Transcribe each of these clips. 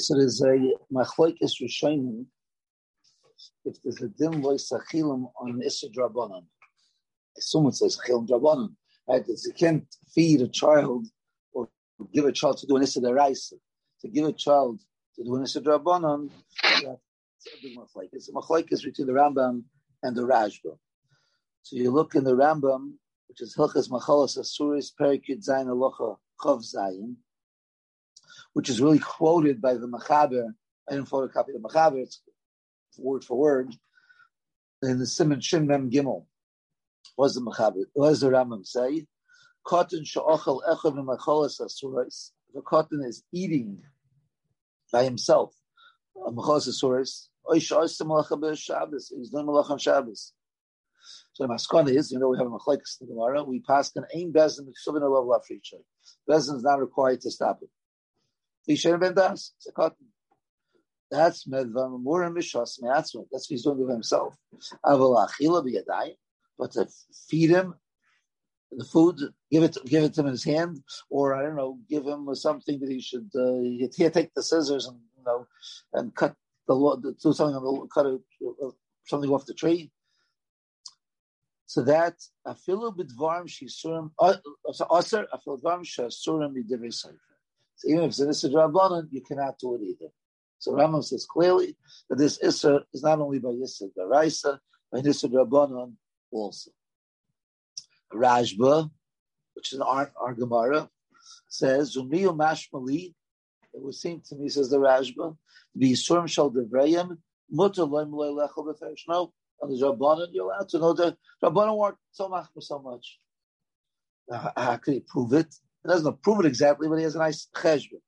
so there's a machlokes rishonim if there's a dim voice achilim on Issa Drabanan. Assume it says achilim Drabanan. Right? If you can't feed a child or give a child to do an Issa Deraisa, to give a child to do an Issa Drabanan, that's a big machlokes. It's a machlokes between the Rambam and the Rashba. So you look in the Rambam, which is Hilchas Machalas Asuris Perikid Zayin Alocha Chav Zayin, which is really quoted by the Machaber. I didn't photocopy the Machaber, it's word for word. In the Simon Shin Mem Gimel, was the Machaber, does the Rambam say? Cotton sha'ochel echav v'macholas asurais. The cotton is eating by himself. Macholas asurais. He's doing malach on Shabbos. So the maskana is, you know, we have a machlekes in the Gemara. We pass an ain bezin miksuvin alav lafricha. Bezin is not required to stop it. Tishen ben das. It's a cotton. That's medvam mura mishas me'atzma. That's what he's doing with himself. Aval achila. But to feed him the food, give it, give it to him in his hand, or I don't know, give him something that he should. Uh, here, take the scissors and you know, and cut the do something on the cut a, uh, something off the tree. So that afilu b'dvarim shisurim uh, so aser afilu b'dvarim shasurim sefer. So even if it's an issa drabanan, you cannot do it either. So Rambam says clearly that this issa is not only by issa daraisa, by issa drabanan also. Rashba, which is an our, our Gemara, says Zumiyu Mashmali. It would seem to me, says the Rashba, the Yisurim Shal Devrayim Mutter Loim Lechel Beferish. No, on the Rabbanon, you're allowed to know the Rabbanon weren't so much so much. How could he prove it? He doesn't prove it exactly, but he has a nice cheshbon.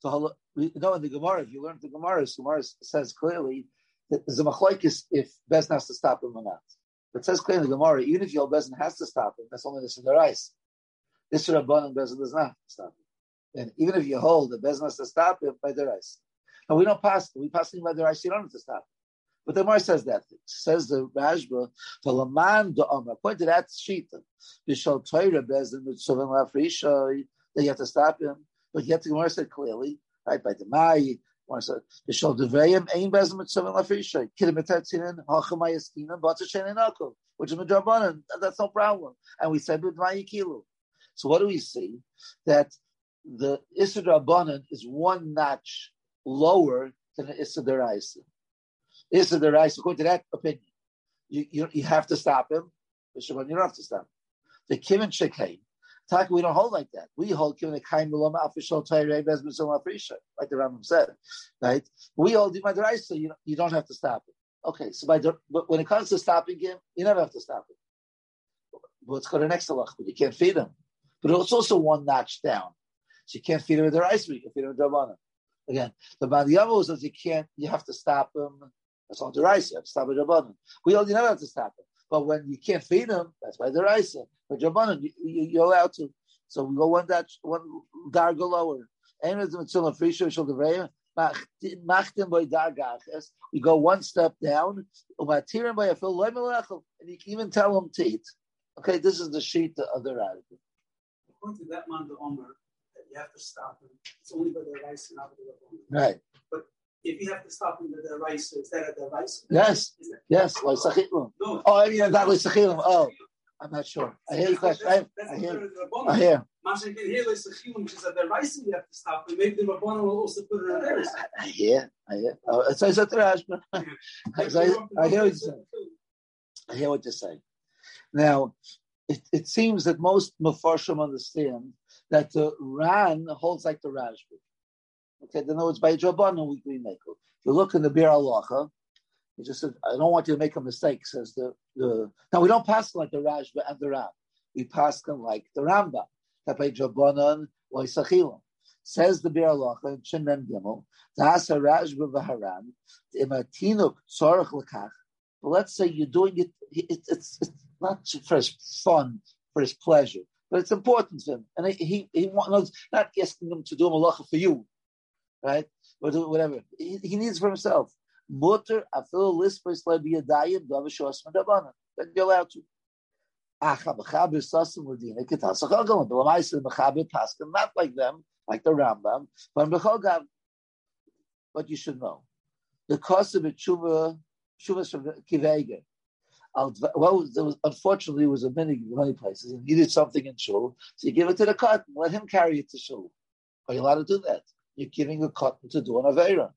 So you know in the Gemara, if you learn the Gemara, Gemara says clearly that there's a machlokes if Bezin has to stop him or not. It says clearly in the Gemara, even if your Bezin has to stop him, that's only this in the rice. This Rabban Bezin does not stop him. And even if you hold the Bezin has to stop him by the rice. And we don't pass, we pass him by the rice, you don't have to stop him. But the Gemara says that. says the Rashba, for Laman the Omer, according to that sheet, Bishal Torah Bezin, Mitzvah Lafrisha, you have to stop him. But yet the Gemara said clearly, right, by the Mai, Bishal Devayim, Ein Bezin Mitzvah Lafrisha, Kilometetzinen, Hachamayaskina, Batashen Akov, which is Midrabanan, that's no problem. And we said with Mayikilu. So what do we see? That the Issa is one notch lower than the Issa Deraisa. Issa Deraisa, according to that opinion, you, you, you have to stop him. You don't have to stop him. The Kim and Shekain, Taka, we don't hold like that. We hold Kim and Kain Miloma Afishal Tayrei Bezbizom Afrisha, like the Rambam said, right? We hold the Deraisa, you, you don't have to stop him. Okay, so by the, but when it comes to stopping him, you never have to stop him. But it's got an extra lach, but you can't feed him. But it's also one notch down. So you can't feed him with the rice, but you can feed him with the Again, the Badiyamo says you can't, you have to stop him. That's on the rice, you have to stop with the We all, you never have to stop him. But when you can't feed him, that's by the rice. But Rabbanan, you, you, you're allowed to. So we go one that one darga lower. We go one step down, and you can even tell him to eat. Okay, this is the sheet of the radical according to that man, the Omer, that you have to stop him. It's only by the rice and not by the Right. But if you have to stop with the rice, is that at the rice? Yes. Yes, like Sachilim. No. Oh, I mean, that like Sachilim. Oh, I'm not sure. I hear your question. I, I hear. I hear. Masha can hear like Sachilim, which is at the rice you have to stop him. Maybe the Rabbanon will also put it in. I hear. I hear. Oh, it's I, hear what you're saying. I hear what you're saying. Now, it, it seems that most Mefarshim understand that the Ran holds like the Rashba. Okay, then it's by Jabban weekly Mekel. If you look in the Biur Halacha, he just said, I don't want you to make a mistake, says the, the now we don't pass like the Rashba and the Ram. We pass them like the Ramba. That by Jabbanan Loisachilim. Says the Biur Halacha in Shimon Gimel, Tasa Rashba Vaharan, Imatinuk Tzorach Lakach. But let's say you're doing it, it it's, it's not for his fun, for his pleasure, but it's important to him. And he he wants not asking him to do a malacha for you, right? Or whatever. He, he needs for himself. Mutter afil lispers lebiyadayim davashos madabana. Then you're allowed to. Not like them, like the Rambam, but but you should know. The cost of a tshuva, tshuva kivega. Well, there was, unfortunately, it was in many, many places. He needed something in shul, so you give it to the cotton, let him carry it to shul. Are you allowed to do that? You're giving a cotton to do an avera.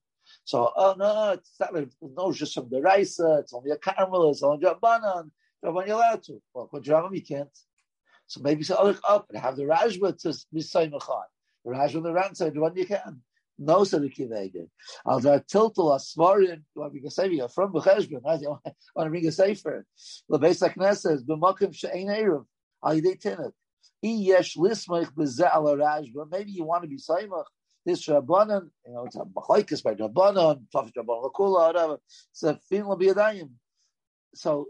So, oh no, it's not, no, it's just from the rice, it's only a caramel, it's only a banan. Rabban, you're allowed to. Well, Rabban, you can't. So maybe say, oh, up and have the Rajba to Misay Machan. The Rajba on the Ran side, Rabban, you can. No, said the Kivege. Al dar tiltel asmarim, you want to bring a sefer, you're from Becheshbon, right? You want to bring a sefer. The base like Knesset, b'makim she'ein erev, al yidei tinet. Maybe you want to be Saimach, this Rabbanan, you know, it's a Machlaikis by Rabbanan, Tafit Rabbanan Lakula, whatever. It's a fin l'biyadayim. So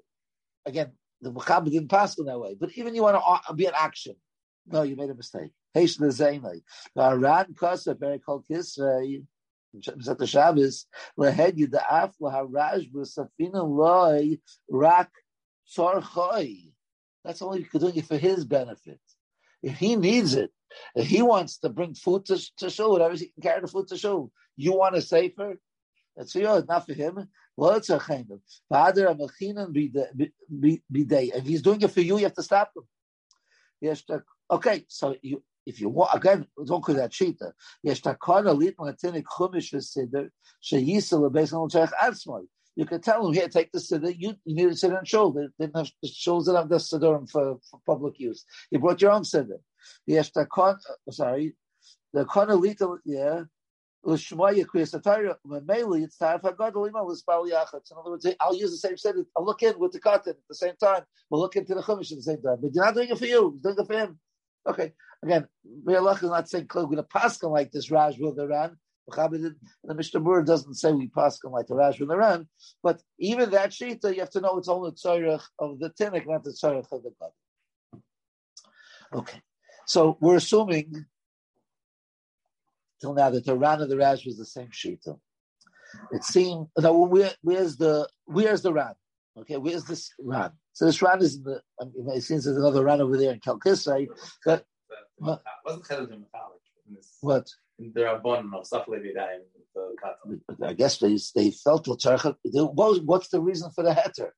again, the Mechaber didn't pass in that way. But even you want to be an action. No, you made a mistake. Heish lezainai. Ran kasa very called kisrei. At the Shabbos, lehed yida'af laharaj b'safina loy rak tzarchoi. That's only doing it for his benefit. If he needs it, he wants to bring food to, to show, whatever he can carry the food to show, you want a safer? That's for you, not for him. Well, it's a chayim. If he's doing it for you, you have to stop him. Yes, okay, so you if you want again, don't call that cheetah. Yes, takana lit latinik chumish v'sider sheyisel lebeis on tzarech atzmai. You can tell him here, take the siddur. You, you need to sit on shoulder. They didn't have the shoulders that have the siddur for, for public use. You brought your own siddur. Yes, takana. Sorry, the kana lit. Yeah, L'shmoya kriyas Memeli, it's time for God lima l'spal yachatz. In other words, I'll use the same set. I'll look in with the cotton at the same time. We'll look into the chumash at the same time. But you're not doing it for you. You're doing it for him. Okay. Again, Me'alach is not saying we're going to like this Raj will the Ran. The Mishnah Berurah doesn't say we pass like the Raj will the Ran. But even that shita, you have to know it's only tzarech of the tinnik, not the tzarech of the God. Okay. So we're assuming till now that the Ran and the Rash was the same Shita. It seemed now where, where's the where's the Ran? Okay, where's this Ran? So this Ran is in the. I mean, it seems there's another Ran over there in Kalkisai. That, what? wasn't Chedim What? There are bon of that. I guess they they felt what what what's the reason for the heter?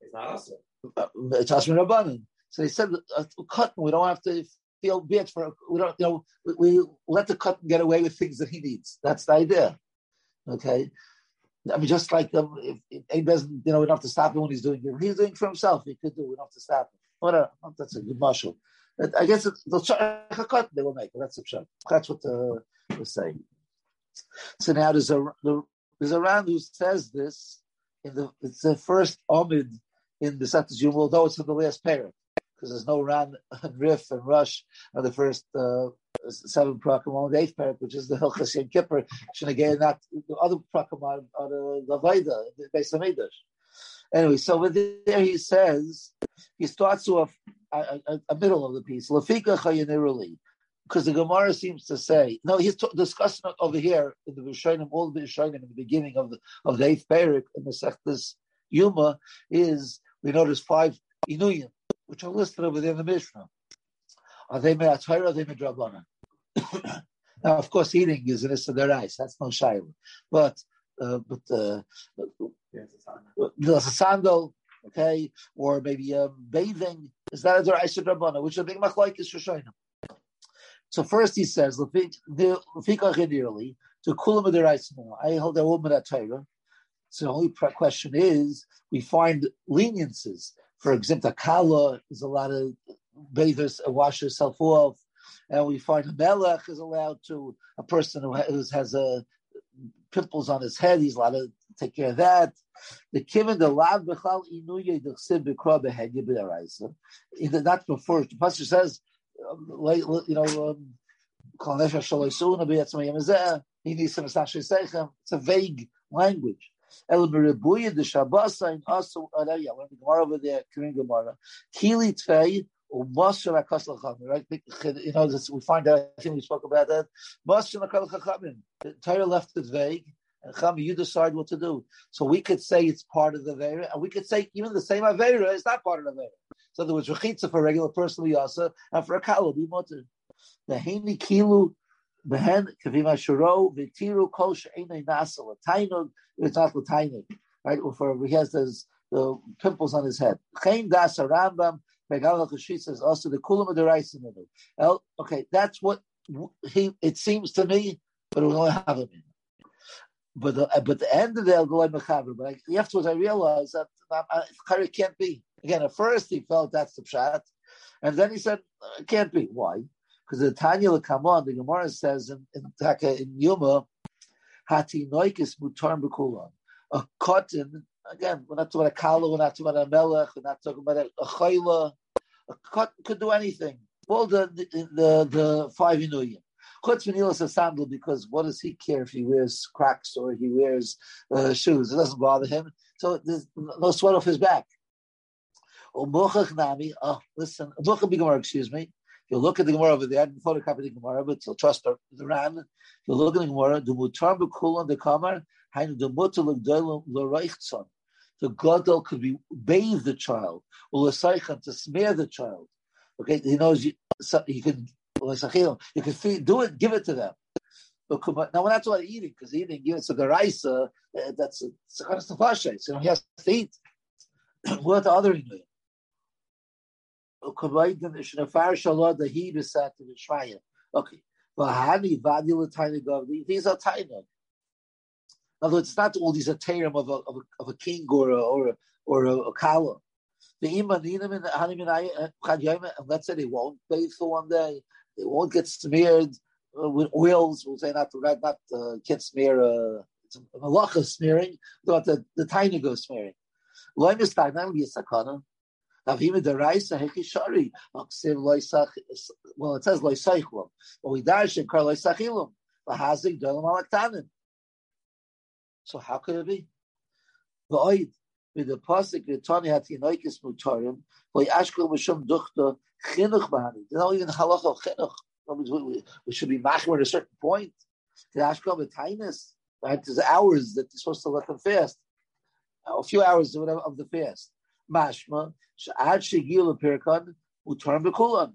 It's not us. Uh, it's Ashman Rabbanim. So they said uh, cotton. We don't have to feel bad for we don't you know we, we let the cotton get away with things that he needs. That's the idea. Okay. I mean, just like um, if, if he doesn't, you know, we don't have to stop him when he's doing it. He's doing it for himself. He could do. We don't have to stop him. Whatever. That's a good marshal. I guess it's the cut they will make. That's the pshat. That's what the, the saying. So now there's a there's a round who says this in the it's the first omid in the Satas Yom, although it's in the last pair because there's no Ran and Rif and Rush on the first uh, seven prakim on the eighth parak, which is the Hilchas Yom Kippur. Shenagay, not the other prakim are, the Lavaida, the Beis Hamidrash. Anyway, so with there he says he starts off a, a, a middle of the piece. Lafika chayaniruli. Because the Gemara seems to say, no, he's t- discussing over here in the Rishonim, all the Rishonim in the beginning of the of the eighth parak in the Sechtas Yuma is we notice five inuyim which are listed within the Mishnah. Are they me'atayr or are they me'drabana? now, of course, eating is an isadarice. That's no shayla. But, uh, but, uh, a sandal, okay, or maybe um, bathing. Is that a deraisa drabana? Which is a big machlaik is Shoshainim. So first he says, "Lefika chedirli to kulam deraisa." I hold a woman at Torah. So the only question is, we find leniences for example, kala is a lot of bathers wash herself off, and we find a melech is allowed to a person who has a pimples on his head. He's allowed to take care of that. The kiven the lav bechal inuye dechsib b'kra behed yibiraisa. Not before the pastor says, um, you know. Um, it's a vague language. El Meribuya the Shabbasa in also uh, Araya. When the Gemara over there, Korean Gemara, Kili Tvei Umasr Akasla Chachamim. Right? You know, this, we find that. I think we spoke about that. Masr Akasla Chachamim. The Torah left it vague. And Chami, you decide what to do. So we could say it's part of the Avera, and we could say even the same Avera is not part of the Avera. So there was Rechitza for a regular person, Yasa, and for a Kala, be Mutter. The Haini Kilu Behen kavima shuro v'tiru kol she'enei nasa l'tainug. It's not l'tainug, right? Or for he has those the pimples on his head. Chain das Rambam Megalach Rashi says also the kulam rice in it. Okay, that's what he. It seems to me, but we only have him in. But the, but the end of the Elgolay Mechaber. But I, afterwards, I realized that uh, it can't be. Again, at first he felt that's the pshat, and then he said it can't be. Why? Because the Tanya Lakamon, the Gemara says in in, in Yuma, Hati Noikis Mutar Bekulan. A cotton again, we're not talking about a kala, we're not talking about a melech, we're not talking about a, chayla. A cut could do anything. All the the the, the five inuyim. Chutz v'nilas a sandal because what does he care if he wears cracks or he wears uh, shoes? It doesn't bother him. So there's no sweat off his back. Oh, listen, Gemara, excuse me. If you look at the Gemara over there, didn't photocopy the Gemara, but you'll trust the, Ran. If you look at the Gemara, the mutar b'kulan the kamar, hainu the mutar l'reichtzon the gadol could be bathe the child, or to smear the child. Okay, he knows you, so he can you can feed, do it, give it to them. Now we're not talking about eating because eating, give it to garaisa. Uh, that's a sakanas tefashes. You know, he has to eat. what the other inuyim? Okay. These are tiny. In other words, it's not all these aterim of a, of a, of a king or a, or a, or a, a kala. And let's say they won't bathe for one day, they won't get smeared uh, with oils. We'll say not to not uh, get smear uh, malacha smearing, but the the tiny go smearing. Hekishari. Well, it says loisaychlam. But we dash and kar loisachilum. Lahazik dolam. So how could it be? The oid with the pasuk the Tani had Yinoikis Mutarim, by Ashkel Mishum Duchta Chinuch Bahani. There's not even halacha of Chinuch. We should be machmer at a certain point. The Ashkel B'tainis, right? There's hours that you're supposed to let them fast. A few hours of the fast. Sha'ad Shegil Pirkan, Mutarim B'kulan.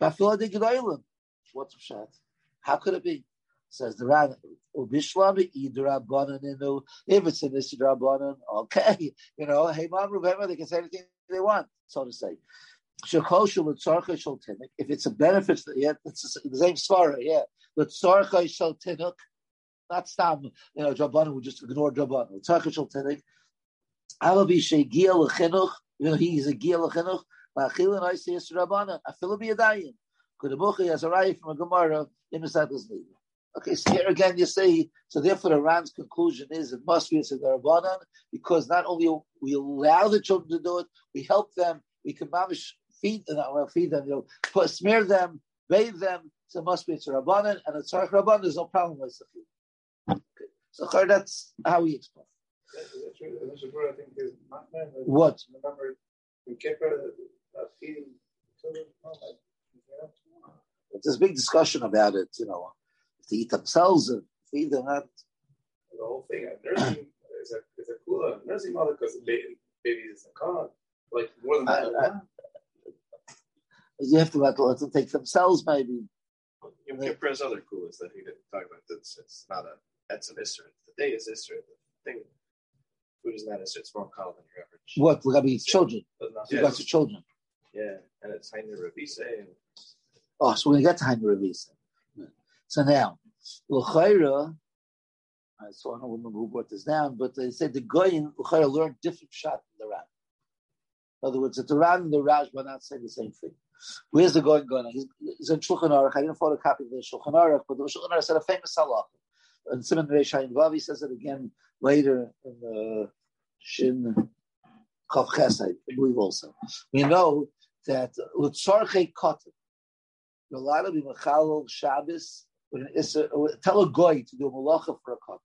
Bafila de Gedolim. What's shot? How could it be? Says the Ran, Ubishlami Idrabanan if it's an Isidrabanan, okay. You know, hey mom, remember they can say anything they want, so to say. If it's a benefit, yeah, it's the same svara, yeah. Not stam, you know, Drabanan would just ignore Drabanan. L'tzarcha shel tinuk. Alavi shegia l'chinuch, you know, he's a gia l'chinuch. Ma'achil and I say Yisrabanan. Afilu biyadayim. Kudabuchi has a raya from a Gemara in Saddles Neighbor. Okay, so here again you say, so therefore the Ran's conclusion is it must be a Rabbanan, because not only we allow the children to do it, we help them, we can mamish feed uh, them, well, feed them, you know, put, smear them, bathe them, so it must be a Rabbanan, and a Tzarech Rabbanan, there's no problem with the okay. So that's how we explain. What? Remember, oh, There's a big discussion about it, you know to eat themselves and feed them not. The whole thing, nursing is a is a cool uh, nursing mother because the baby, baby is a con. Like more than that. I, I, you have to let, let them take themselves, maybe. Yom Kippur has other coolest that he didn't talk about. That's it's not a that's an Isra. The day is Isra. The thing, food is not Isra. It's more common than your average. What? Look, I mean, children. You got your children. Yeah, and it's Hainu Ravise. And... Oh, so you get to Hainu Ravise. So now, L'chayra, I saw, I don't remember who brought this down, but they said the Goyin, L'chayra learned different shot than the Ran. In other words, the Ran and the Raj were not saying the same thing. Where's the Goyin going? He's, he's in Shulchan Aruch. I didn't photocopy the Shulchan Aruch, but the Shulchan Aruch said a famous halach. And Simon Reishayin Vavi says it again later in the Shin Chesed, I believe also. We know that Lutzarche Kotten, you're allowed to be Mechalol Shabbos tell a guy to do a malacha for a cut.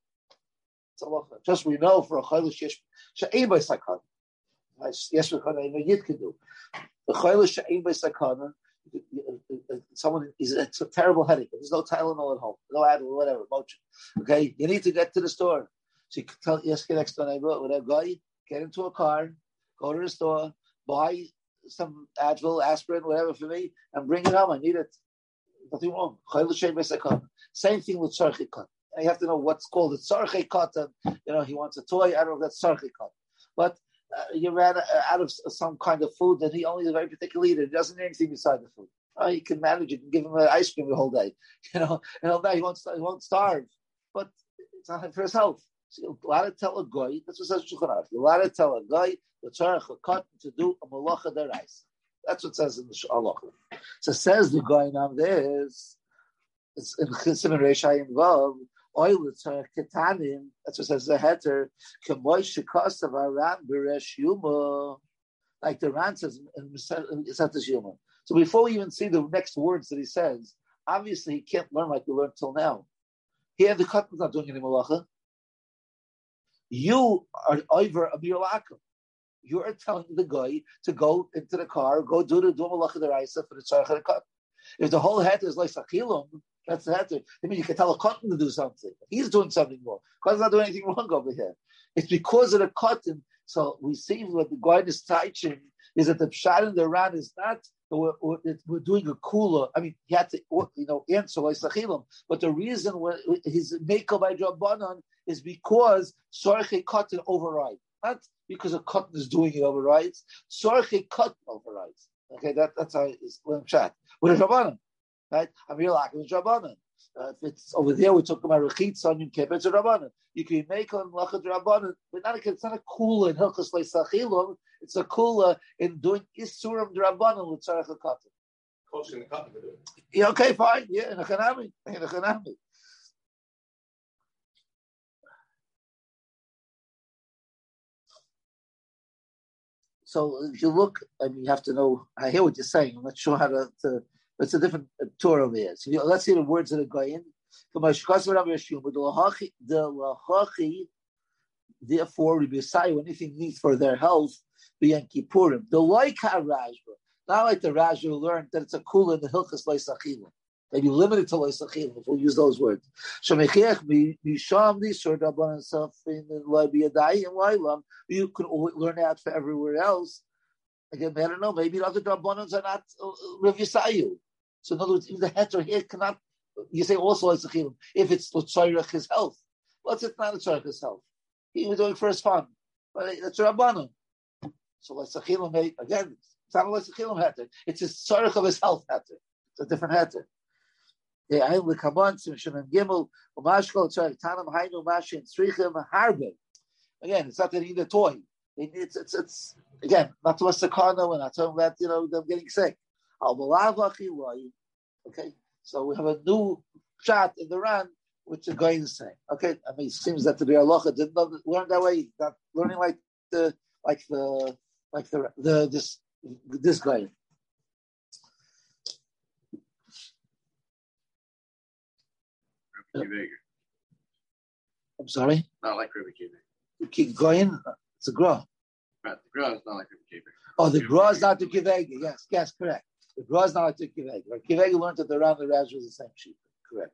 Just we know for a chaylish yesh she'ein by sakana. Yes, we can. Yid can do. The chaylish she'ein by sakana. Someone is a terrible headache. There's no Tylenol at home, no Advil, whatever, motion. Okay, you need to get to the store. So you can tell yes, get next door neighbor a guy, get into a car, go to the store, buy some Advil, aspirin, whatever for me, and bring it home. I need it Nothing wrong. Same thing with tzarchi katan. You have to know what's called a tzarchi katan. You know, he wants a toy. I don't know that's tzarchi katan. But uh, you ran uh, out of some kind of food and he only is a very particular eater. He doesn't eat anything beside the food. Oh, you can manage. You can give him an ice cream the whole day. You know, and all day he won't, he won't starve. But it's not for his health. So you're allowed to tell a guy, that's what says Shulchan You're allowed to tell a guy, the tzarech a cut to do a malacha derais. That's what says in the halacha. So says the guy now this, it's in Chesed Reishai involved, oil tzarech ketanim, that's what says the heter, kemoy shekasav aram beresh yuma, like the Ran says in Setas Yuma. So before we even see the next words that he says, obviously he can't learn like we learned till now. Here the Katan not doing any malacha. You are over a Lakum. You are telling the guy to go into the car, go do the do malacha deraisa for the tzarech cut. If the whole head is like sachilim, that's the head. I mean, you can tell a cotton to do something. He's doing something wrong. Cotton's not doing anything wrong over here. It's because of the cotton. So we see what the guy is teaching is that the pshat in the Ran is not we're, we're, doing a cooler. I mean, he had to, you know, answer like. But the reason why his makeup by Rabbanon is because sorche cotton override, not because a cotton is doing it overrides. Sorche cotton overrides. Okay, that, that's how it's chat with a Rabbanon, right? I'm real like with Rabbanon. Uh, if it's over there, we're talking about rechitza on Yom Kippur, it's a rabbanon. You can make on lachad rabbanon, but not a, it's not a kula in hilchas leisachilum. It's a kula in doing isurim rabbanon with tzarech katan. Yeah, okay, fine. Yeah, in a chanami, in a chanami. So if you look, I mean, you have to know. I hear what you're saying. I'm not sure how to, to it's a different uh, Torah over here. So let's see the words that are going. In. Therefore, Rabbi Yisai, anything needs for their health, be Kippurim. The like Rajba, not like the Rajba learned that it's a kula in the Hilchas Leisachilim. Maybe limited to Leisachilim, if we'll use those words. Shemechech Misham Nisur Dabban Saf in Labiyadai and Lailam. You can learn that for everywhere else. Again, I don't know. Maybe other Dabbanans are not uh, Rav Yisayu. So in other words, even the heter here cannot. You say also a if it's l'tzayrach his health. What's it not l'tzayrach his health? He was doing for his fun, but it's rabbanon. So let's a again. It's not a heter. It's his tzarech of his health heter. It's a different heter. Again, it's not that he need a toy. It's, it's, it's again not to a sakana. We're not talking about you know them getting sick. Okay, so we have a new shot in the Ran, which the guy is saying. Okay, I mean, it seems that to be Allah didn't learn that way, not learning like the like the like the the this this guy. I'm sorry. Not like Rabbi Kiva. Keep going. It's a gra. Right, the gra is not like Rabbi Kiva. Oh, the gra is not the kivega. Yes, yes, correct. The Gra is not like the Kiveg. Right? Kiveg learned that the Ram and Raz was the same sheep. Correct.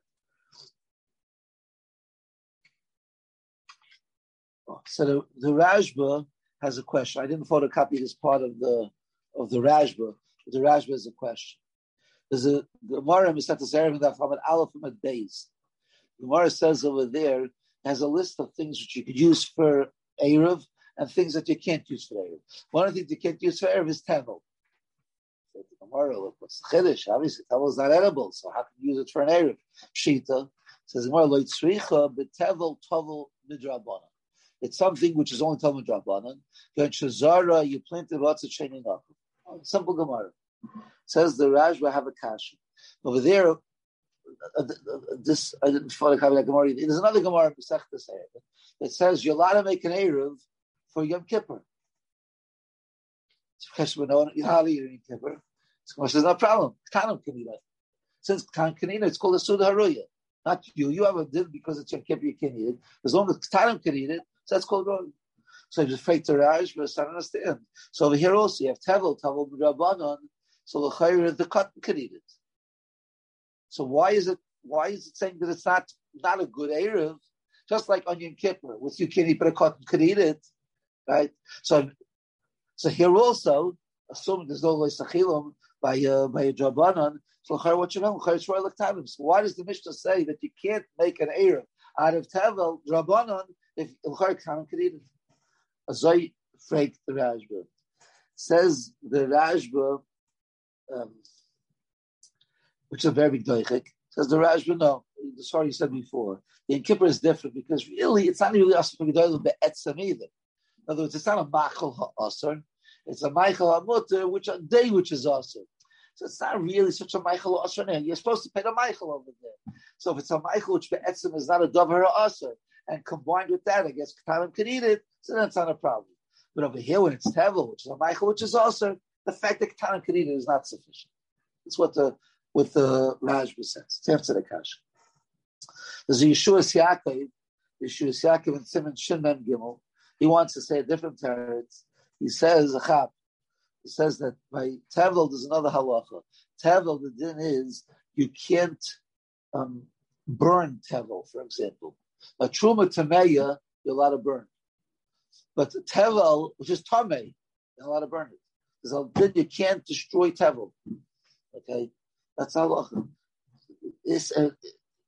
Oh, so the, the Rajba has a question. I didn't photocopy this part of the of the Rajba, but the Rajba has a question. There's a the Gemara Misatas Erev that from an Aleph from a days. The Gemara says over there has a list of things which you could use for Erev and things that you can't use for Erev. One of the things you can't use for Erev is Tevel the Gemara, look, what's Chiddush? Obviously, Tevel is not edible, so how can you use it for an Erev? Shita says Gemara, lo yitzricha betevel tovel midrabanan. It's something which is only tovel midrabanan. Then shazara, you planted lots of sheni Simple Gemara. Says the Raj will have a kasha. Over there, Uh, this I didn't follow that Gemara. There's another Gemara that says you're allowed to make an Erev for Yom Kippur. It's you know how to eat Yom Kippur. So says, no problem. Tanam can eat it. Since Tan can eat it, it's called a Suda Haruya. Not you. You have a did because it's your kippur, you can eat it. As long as Tanam can eat it, so that's called Roy. So he's afraid to Raj, but I don't understand. So over here also you have Tevel, Tevel Rabbanon, so the Chayr, the cotton can eat it. So why is it why is it saying that it's not not a good Erev? Just like onion kippur, with you can eat, but a cotton could eat it, right? So, so here also, assuming there's no loisachilim, by uh, by a drabanan. So what you know, So why does the Mishnah say that you can't make an Erev out of Tevel drabanan if L'char Kanan could eat it? Azoi freak the Rashba. Says the Rashba, um, which a very doichik, says the Rashba, no, the story you said before. The Kippur is different because really it's not really us for Gedolim Be'etzem either. In other words, it's not a Machal Ha'asr, it's a Michael Hamutter, which a day which is Asr. So it's not really such a Michael Asr. You're supposed to pay the Michael over there. So if it's a Michael which Be'etzem is not a Dover Asr, and combined with that, I guess Katalim can eat it, so that's not a problem. But over here, when it's Tevel, which is a Michael, which is also the fact that Katalim can eat it is not sufficient. That's what the what the Rajba says. It's after the Kasha. There's a Yeshua Yaakov, Yeshua Yaakov and Simon Shinman Gimel. He wants to say a different teretz. He says, Achab, he says that by Tevel, there's another halacha. Tevel, the din is you can't um, burn Tevel, for example. A Truma Tameya, you're allowed to burn. But Tevel, which is Tameh, you're allowed to burn it. There's a din you can't destroy Tevel. Okay? That's halacha. It's a,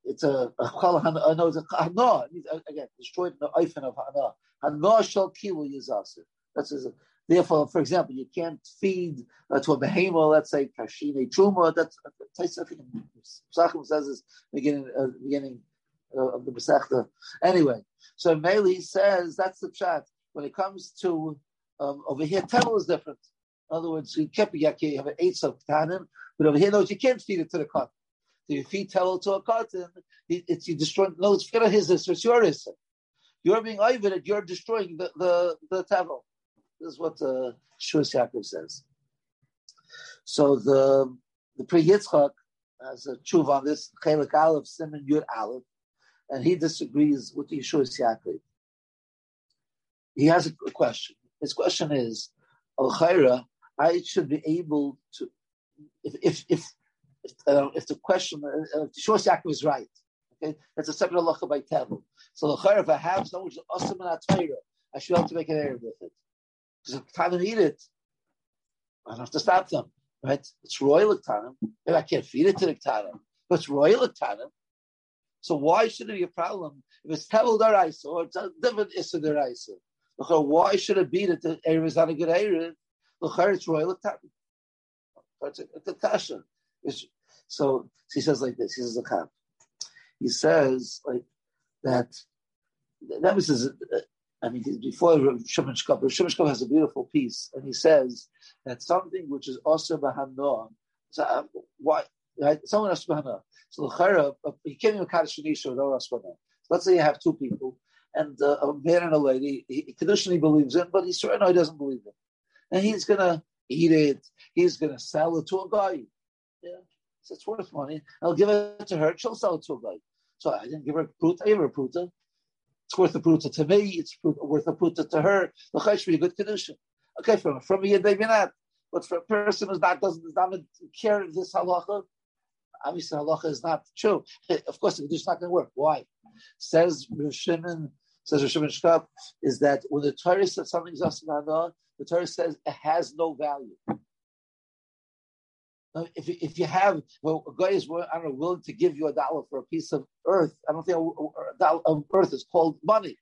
it's a, a no, it's a hana. Again, destroyed the oifen of hana. Hana shall kilu yizasir. That's his, therefore, for example, you can't feed uh, to a behemoth, let's say kashine truma. That's Taisachim says this beginning uh, beginning uh, of the Masechta. Anyway, so Meli says that's the chat. When it comes to um, over here, Tevel is different. In other words, you can't be kept you have an eight of tanin, but over here, knows you can't feed it to the cotton. So if you feed tell to a cotton, it's you destroying. No, it's forget his it's your issa. You're being over You're destroying the the the. This is what uh, Shus Yaakov says. So the the Pri Yitzchak has a tshuva on this Chelik Aleph Simon Yud Aleph, and he disagrees with Yeshua Yaakov. He has a question. His question is, Al I should be able to, if if if if, uh, if the question, uh, if Shor Yaakov is right, okay, that's a separate halacha by Tevel. So the if I have someone which is awesome in Torah, I should have to make an error with it. Because if time to eat it, I don't have to stop them, right? It's royal time. If I can't feed it to the Ktanim, but it's royal time. So why should it be a problem if it's Tevel Daraisa or it's a different Issa Daraisa? Why should it be that the area is not a good area? It's royal time. It's a, kasha. So he says like this. He says a He says like that. That was his. Uh, I mean, before Shimon Shkop, Shimon Shkop has a beautiful piece, and he says that something which is also bahanoah. So uh, why? Right? Someone else bahanoah. So the uh, he came in kaddish shanisha with no So let's say you have two people, and uh, a man and a lady. He, traditionally believes in, but he certainly doesn't believe in, and he's gonna eat it. He's gonna sell it to a guy. Yeah, so it's worth money. I'll give it to her. She'll sell it to a guy. So I didn't give her a pruta. I gave her a pruta. It's worth a pruta to me. It's worth a pruta to her. The chaysh be a good condition. Okay, from from maybe not. But for a person who's not doesn't does not care this halacha, obviously halacha is not true. Of course, it's not going to work. Why? Says Shimon, says Shimon Shkop, is that when the Torah says something's asanana, the Torah says it has no value uh, if, if you have, well, a guy is, I don't know, willing to give you a dollar for a piece of earth, I don't think a, a dollar of earth is called money.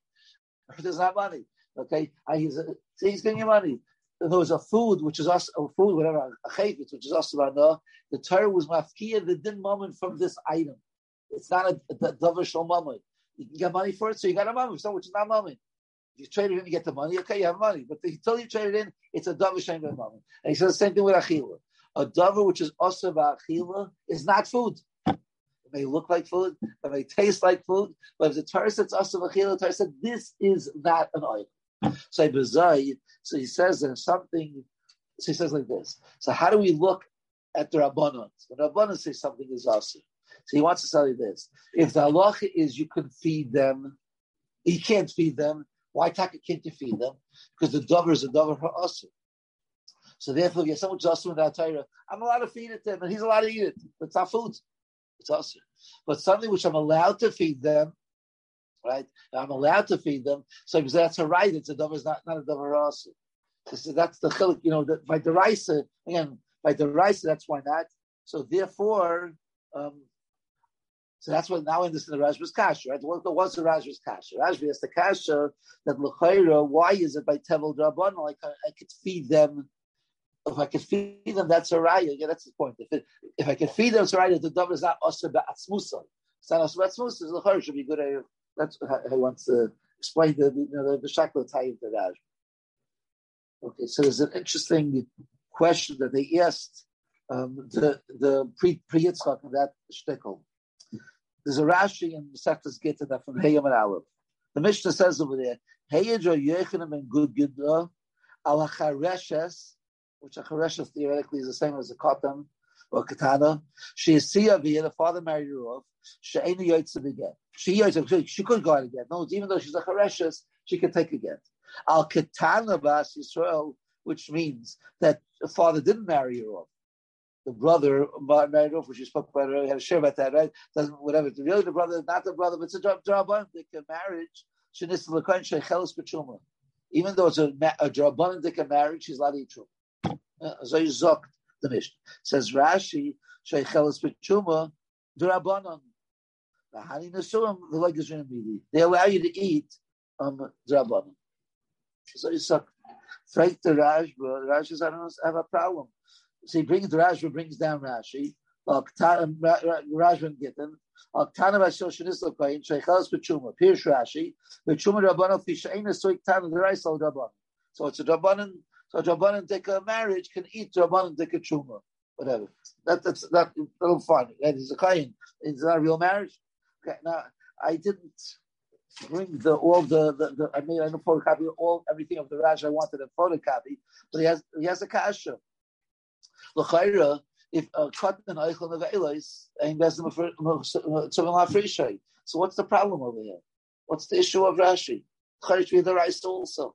Earth is not money. Okay, I, he's, uh, a, he's giving you money. There was a food which is us, a food, whatever, a chayvit, which is also the Torah was mafkia the din moment from this item. It's not a, a davar shal. You can get money for it, so you got a moment, so which is not moment. You trade it in, you get the money. Okay, you have money, but until you trade it in, it's a davar shal moment. And he says the same thing with achila a davar which is also about achila is not food. It may look like food, it may taste like food, but if the Torah says also achila, the Torah said this is not an oil. So he says there's something. So he says like this. So how do we look at the rabbanon? When rabbanon say something is also. So he wants to tell you this: if the halacha is you can feed them, he can't feed them. Why feed them? Because the davar is a davar for us. So therefore, if you have someone just with that Torah, I'm allowed to feed it to him, and he's allowed to eat it. But it's not food. It's also. But something which I'm allowed to feed them, right? I'm allowed to feed them. So because that's a right, it's a davar, not, not a davar also. So that's the chilik, you know, that by the rice, again, By the rice, that's why not. So therefore, um, so that's what now this in the Rajva's kasha, right? What was the Rajva's kasha? Rajva is the kasha that l'chayra. Why is it by tevel draban? Like I, I could feed them. If I could feed them, that's a raya. Yeah, that's the point. If, it, if I can feed them, it's a raya. The dove is not osir ba'atzmusa. It's not osir ba'atzmusa. The l'chayra should be good. That's how he wants to explain the you know, the, the shakla tie the Rajva. Okay, so there's an interesting question that they asked um, the the pre pre Yitzchak that shtickle. There's a Rashi in the Seftas Gita that from Hayam and Aleph. The Mishnah says over there, Heyedra Yechanim and Good Gidra al Hachareshes, which a Hachareshes theoretically is the same as a Katan or Katana. She is Sia via the father married her off. She ain't Yaitza again. She she could go out again. No, even though she's a Hareshes, she can take again. Al Katana Bas Yisrael, which means that the father didn't marry her off the brother married off, which you spoke about earlier, had a share about that, right? Doesn't whatever. Really, the brother, not the brother, but it's a drabanik marriage. Shenis l'koin shechelis b'tshuma. Even though it's a, a drabanik marriage, she's to eat truma. So you zok the mission. Says Rashi shechelis b'tshuma drabanan. Hani nasuim the leg is really They allow you to eat um drabanan. So you suck. Frank the Raj, Raj says I don't have a problem. So he brings the Rashi brings down Rashi. Rashban Gittin. Tana Vashil Shanis Lokayin Sheichelas B'Chuma. Pirush Rashi. B'Chuma Rabbanon Fishaina Soik the Rice Al Rabbanon. So it's a Rabbanon. So Rabbanon take a marriage can eat Rabbanon take a Chuma. Whatever. That, that's that. That'll fine. That is a kain. It's not a real marriage. Okay. Now I didn't bring the all the, the, the I made a photocopy all everything of the Rashi I wanted a photocopy, but he has he has a kasha. L'chayra, if a katan eichel nevelos ain't bezim tzavim lafrishay. So what's the problem over here? What's the issue of Rashi? L'chayra should the rice also.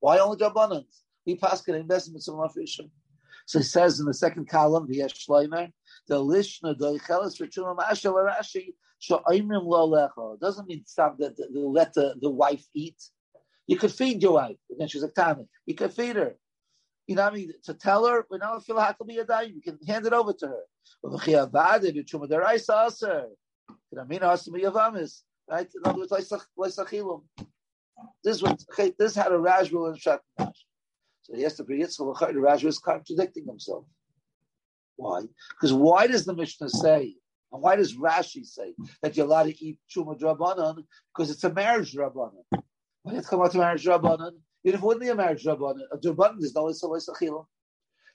Why only Rabbanans? We pass it in bezim tzavim lafrishay. So he says in the second column, the Shleimer, the lishna doichelis for chuma mashal Rashi. Sha'imrim lo lecha. Doesn't mean stop that the, the, let the, the wife eat. You could feed your wife. Again, she's a tana. You could feed her you know what I mean, to tell her, we now feel a die, you can hand it over to her. Right? In other words, this was this had a Rajbul and Shatnash. So he has to Yitzchak the Rajbul is contradicting himself. Why? Because why does the Mishnah say, and why does Rashi say that you're allowed to eat Chuma Drabanan? Because it's a marriage Drabanan. When it comes out to marriage Drabanan, even if it wouldn't be a marriage rabbanon, a rabbanon is always always achila.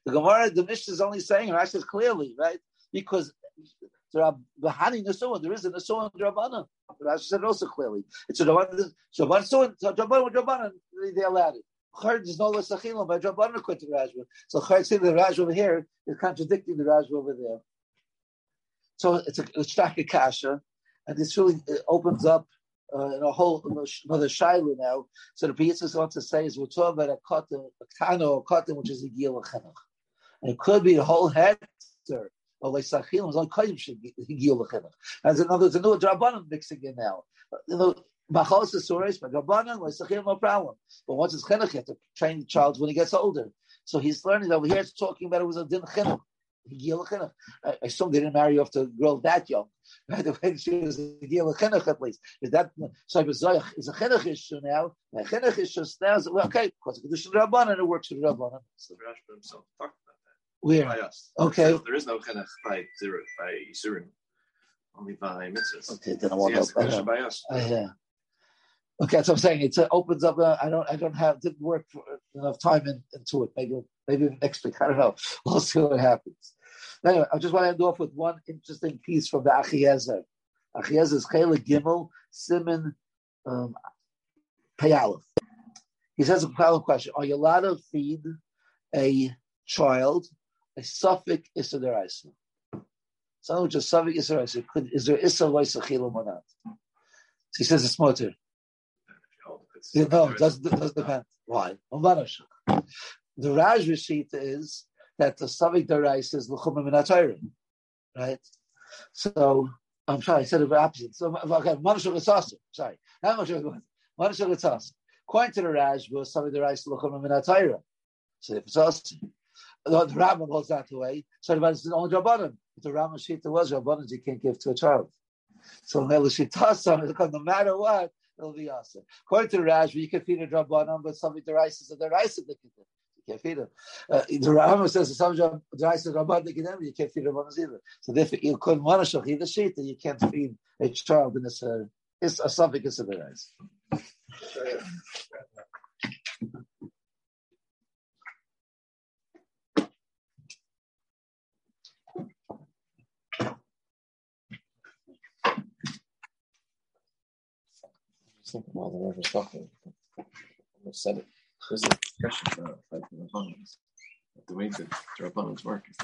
The Gemara, the Mishnah is only saying, or actually clearly, right? Because there are bahani nasuan, there is a nasuan rabbanon. Rashi said also clearly. It's a rabbanon, so nasuan, so rabbanon with rabbanon, they allowed it. Chard is no less achila by rabbanon according to Rajba. So Chard saying the Raj over here is contradicting the Raj over there. So it's a, a stack of kasha, and this really opens up uh, in a whole another shiloh now. So the Piyatzus wants to say is we're talking about a cotton, a tano, or cotton, which is a gil and it could be the whole hectare. As another, there's a new drabanan mixing in now. You know, Machos is stories, but drabanan like Sachil, no problem. But once it's chinuch, you have to train the child when he gets older. So he's learning over here. It's talking about it was a din chinuch. I assume they didn't marry off to a girl that young. Right? When she was a gila chinuch at least. Is that so? Is a chinuch issue now? A chinuch issue now. Is, well, okay, because the condition rabbanon it works for rabbanon. So Rashba himself talked about that. Where? By us. Okay. So there is no chinuch by zero by Yisurim, only by mitzvahs. Okay, then I want yes, to. by us. Uh, yeah. Okay, that's what I'm saying. It opens up. Uh, I don't. I don't have. Didn't work for enough time in, into it. Maybe. Maybe next week. I don't know. We'll see what happens. Anyway, I just want to end off with one interesting piece from the Achiezer. Is Chela Gimel Simon um, Payalef. He says a following question: Are you allowed to feed a child a suffix Issa Something which is suffix Issa Is there Issa Loisachilim or not? So he says it's motor. No, it doesn't, doesn't depend. Why? The Raj Rishita is that the Savik Darais is L'chumim in right? So, I'm sorry, I said it opposite. So, okay, Manashal Gatsasim, sorry. Not Manashal Gatsasim. According to the Raj, was Savik Darais L'chumim in So, if it's us, the, the Rambam holds that way. So the it's only Rabbanim. If the Rambam Shita was Rabbanim, you can't give to a child. So no matter what, it'll be awesome. According to the Rajvi, you can feed a Rabbanim, but the rice is the rice of the kid. You can't feed them. Uh, the Rambam says the rice of Rabbanim, you can't feed Rabbanim either. So therefore, you couldn't want to the Shita, you can't feed a child in this. Uh, it's a something is a rice. while the talking. I it. There's a discussion about. The way that the Rabbanans work is that